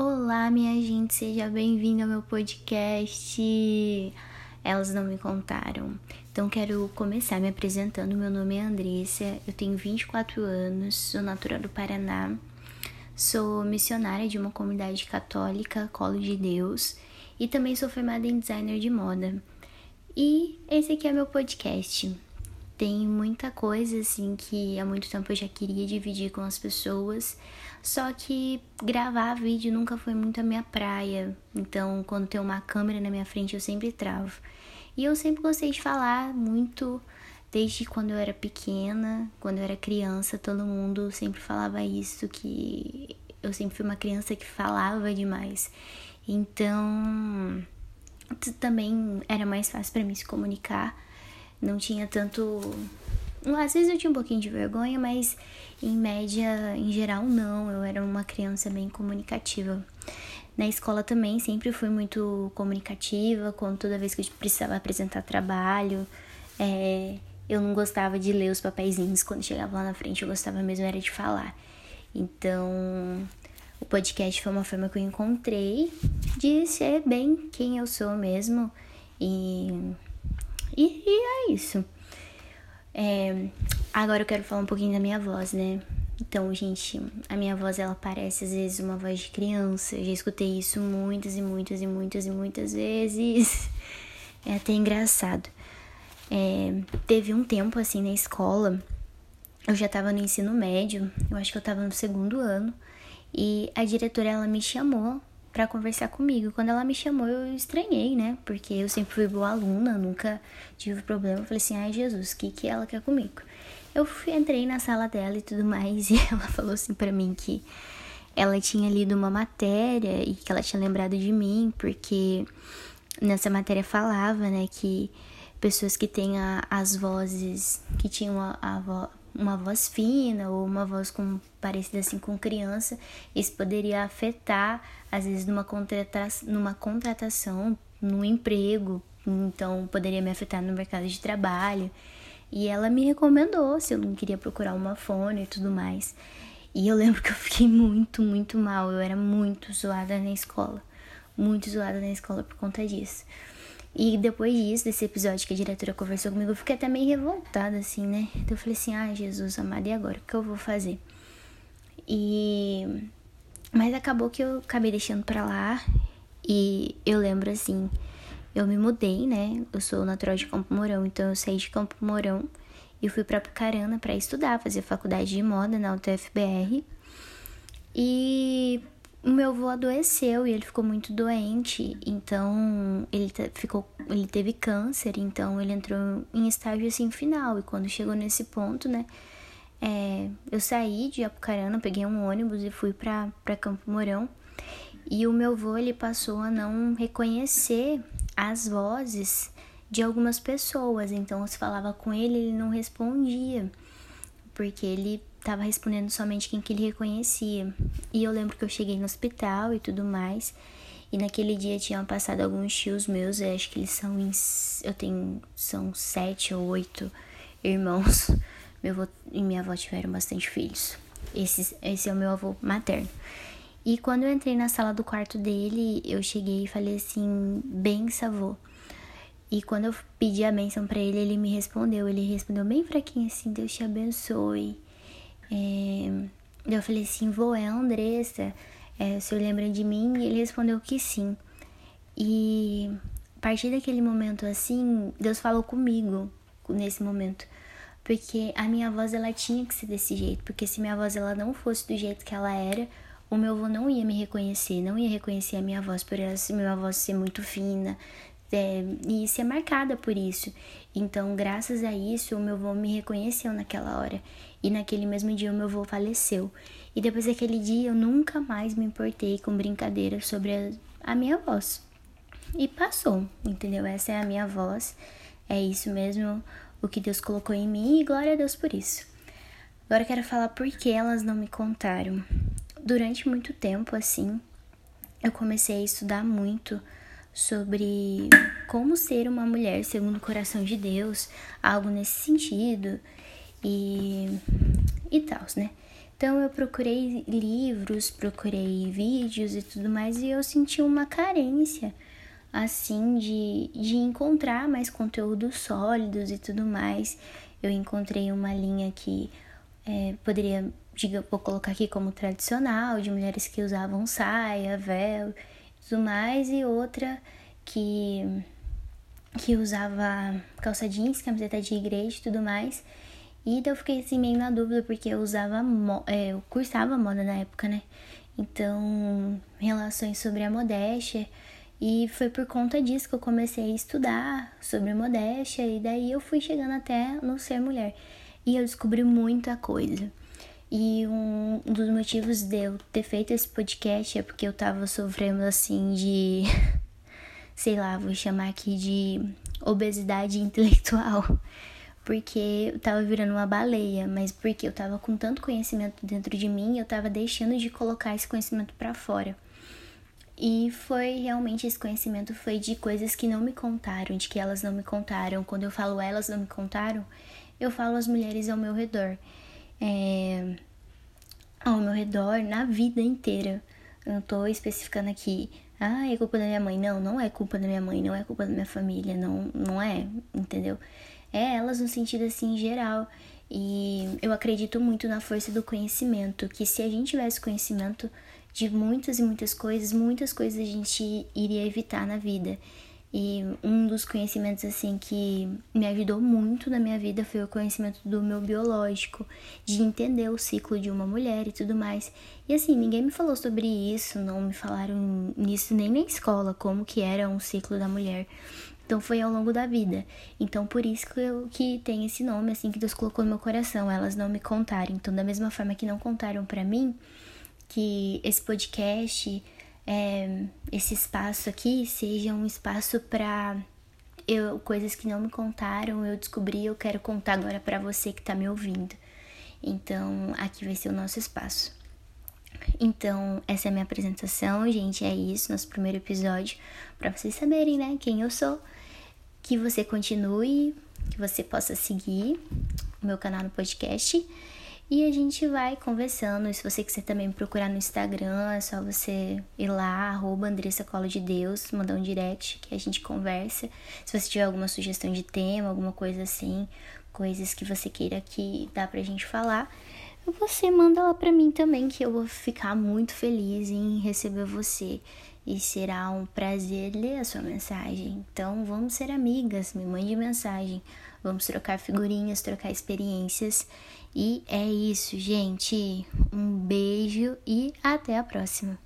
Olá, minha gente, seja bem-vindo ao meu podcast. Elas não me contaram. Então, quero começar me apresentando. Meu nome é Andressa, eu tenho 24 anos, sou natural do Paraná, sou missionária de uma comunidade católica, Colo de Deus, e também sou formada em designer de moda. E esse aqui é meu podcast. Tem muita coisa assim que há muito tempo eu já queria dividir com as pessoas, só que gravar vídeo nunca foi muito a minha praia. Então, quando tem uma câmera na minha frente, eu sempre travo. E eu sempre gostei de falar muito desde quando eu era pequena, quando eu era criança, todo mundo sempre falava isso que eu sempre fui uma criança que falava demais. Então, também era mais fácil para mim se comunicar não tinha tanto. Às vezes eu tinha um pouquinho de vergonha, mas em média, em geral, não. Eu era uma criança bem comunicativa. Na escola também sempre fui muito comunicativa, quando toda vez que eu precisava apresentar trabalho. É, eu não gostava de ler os papeizinhos quando chegava lá na frente, eu gostava mesmo era de falar. Então, o podcast foi uma forma que eu encontrei de ser bem quem eu sou mesmo e e, e é isso. É, agora eu quero falar um pouquinho da minha voz, né? Então, gente, a minha voz ela parece às vezes uma voz de criança. Eu já escutei isso muitas e muitas e muitas e muitas vezes. É até engraçado. É, teve um tempo assim na escola, eu já tava no ensino médio, eu acho que eu tava no segundo ano, e a diretora ela me chamou para conversar comigo. Quando ela me chamou, eu estranhei, né? Porque eu sempre fui boa aluna, nunca tive problema. Eu falei assim: ai, Jesus, o que, que ela quer comigo? Eu fui, entrei na sala dela e tudo mais, e ela falou assim para mim que ela tinha lido uma matéria e que ela tinha lembrado de mim, porque nessa matéria falava, né, que pessoas que têm a, as vozes, que tinham a, a, uma voz fina ou uma voz com, parecida assim com criança, isso poderia afetar, às vezes, numa, contrata numa contratação, no emprego, então poderia me afetar no mercado de trabalho. E ela me recomendou se eu não queria procurar uma fone e tudo mais. E eu lembro que eu fiquei muito, muito mal. Eu era muito zoada na escola. Muito zoada na escola por conta disso. E depois disso, desse episódio que a diretora conversou comigo, eu fiquei até meio revoltada, assim, né? Então eu falei assim, ai, ah, Jesus amado, e agora? O que eu vou fazer? E... Mas acabou que eu acabei deixando pra lá. E eu lembro, assim, eu me mudei, né? Eu sou natural de Campo Mourão, então eu saí de Campo Mourão e fui pra Pucarana para estudar, fazer faculdade de moda na UTFBR. E o meu avô adoeceu e ele ficou muito doente, então ele ficou, ele teve câncer, então ele entrou em estágio assim final. E quando chegou nesse ponto, né, é, eu saí de Apucarana, peguei um ônibus e fui para Campo Mourão. E o meu avô ele passou a não reconhecer as vozes de algumas pessoas, então se falava com ele, ele não respondia, porque ele estava respondendo somente quem que ele reconhecia. E eu lembro que eu cheguei no hospital e tudo mais. E naquele dia tinham passado alguns tios meus, eu acho que eles são em, eu tenho são sete ou oito irmãos. Meu avô e minha avó tiveram bastante filhos. Esse, esse é o meu avô materno. E quando eu entrei na sala do quarto dele, eu cheguei e falei assim, bem avô. E quando eu pedi a bênção para ele, ele me respondeu. Ele respondeu bem fraquinho assim, Deus te abençoe. É, eu falei assim, vô, é a Andressa, é, o senhor lembra de mim? E ele respondeu que sim. E a partir daquele momento assim, Deus falou comigo nesse momento. Porque a minha voz ela tinha que ser desse jeito, porque se minha voz ela não fosse do jeito que ela era, o meu avô não ia me reconhecer, não ia reconhecer a minha voz por ela, minha voz ser muito fina, é, e ser marcada por isso. Então, graças a isso, o meu avô me reconheceu naquela hora. E naquele mesmo dia, o meu avô faleceu. E depois daquele dia, eu nunca mais me importei com brincadeiras sobre a, a minha voz. E passou, entendeu? Essa é a minha voz. É isso mesmo o que Deus colocou em mim e glória a Deus por isso. Agora eu quero falar por que elas não me contaram. Durante muito tempo, assim, eu comecei a estudar muito sobre como ser uma mulher segundo o coração de Deus, algo nesse sentido e e tal, né? Então eu procurei livros, procurei vídeos e tudo mais e eu senti uma carência assim de, de encontrar mais conteúdos sólidos e tudo mais. Eu encontrei uma linha que é, poderia, diga, vou colocar aqui como tradicional, de mulheres que usavam saia, véu mais, e outra que que usava calça jeans, camiseta de igreja e tudo mais. E daí eu fiquei assim meio na dúvida porque eu usava, é, eu cursava moda na época, né? Então, relações sobre a modéstia. E foi por conta disso que eu comecei a estudar sobre modéstia e daí eu fui chegando até no ser mulher. E eu descobri muita coisa. E um dos motivos de eu ter feito esse podcast é porque eu tava sofrendo assim de sei lá, vou chamar aqui de obesidade intelectual, porque eu tava virando uma baleia, mas porque eu tava com tanto conhecimento dentro de mim, eu tava deixando de colocar esse conhecimento para fora. E foi realmente esse conhecimento foi de coisas que não me contaram, de que elas não me contaram. Quando eu falo elas não me contaram, eu falo as mulheres ao meu redor. É, ao meu redor na vida inteira. Eu não tô especificando aqui ah, é culpa da minha mãe. Não, não é culpa da minha mãe, não é culpa da minha família, não, não é, entendeu? É elas no sentido assim geral. E eu acredito muito na força do conhecimento, que se a gente tivesse conhecimento de muitas e muitas coisas, muitas coisas a gente iria evitar na vida. E um dos conhecimentos assim que me ajudou muito na minha vida foi o conhecimento do meu biológico, de entender o ciclo de uma mulher e tudo mais. E assim, ninguém me falou sobre isso, não me falaram nisso nem na escola, como que era um ciclo da mulher. Então foi ao longo da vida. Então por isso que eu que tem esse nome assim que Deus colocou no meu coração, elas não me contaram. Então da mesma forma que não contaram para mim que esse podcast é, esse espaço aqui seja um espaço para eu coisas que não me contaram, eu descobri, eu quero contar agora para você que tá me ouvindo. Então, aqui vai ser o nosso espaço. Então, essa é a minha apresentação, gente, é isso, nosso primeiro episódio, para vocês saberem, né, quem eu sou, que você continue, que você possa seguir o meu canal no podcast e a gente vai conversando. Se você quiser também procurar no Instagram, é só você ir lá, arroba Andressa Colo de Deus, mandar um direct que a gente conversa. Se você tiver alguma sugestão de tema, alguma coisa assim, coisas que você queira que dá pra gente falar, você manda lá pra mim também, que eu vou ficar muito feliz em receber você. E será um prazer ler a sua mensagem. Então vamos ser amigas, me mande mensagem. Vamos trocar figurinhas, trocar experiências. E é isso, gente. Um beijo e até a próxima.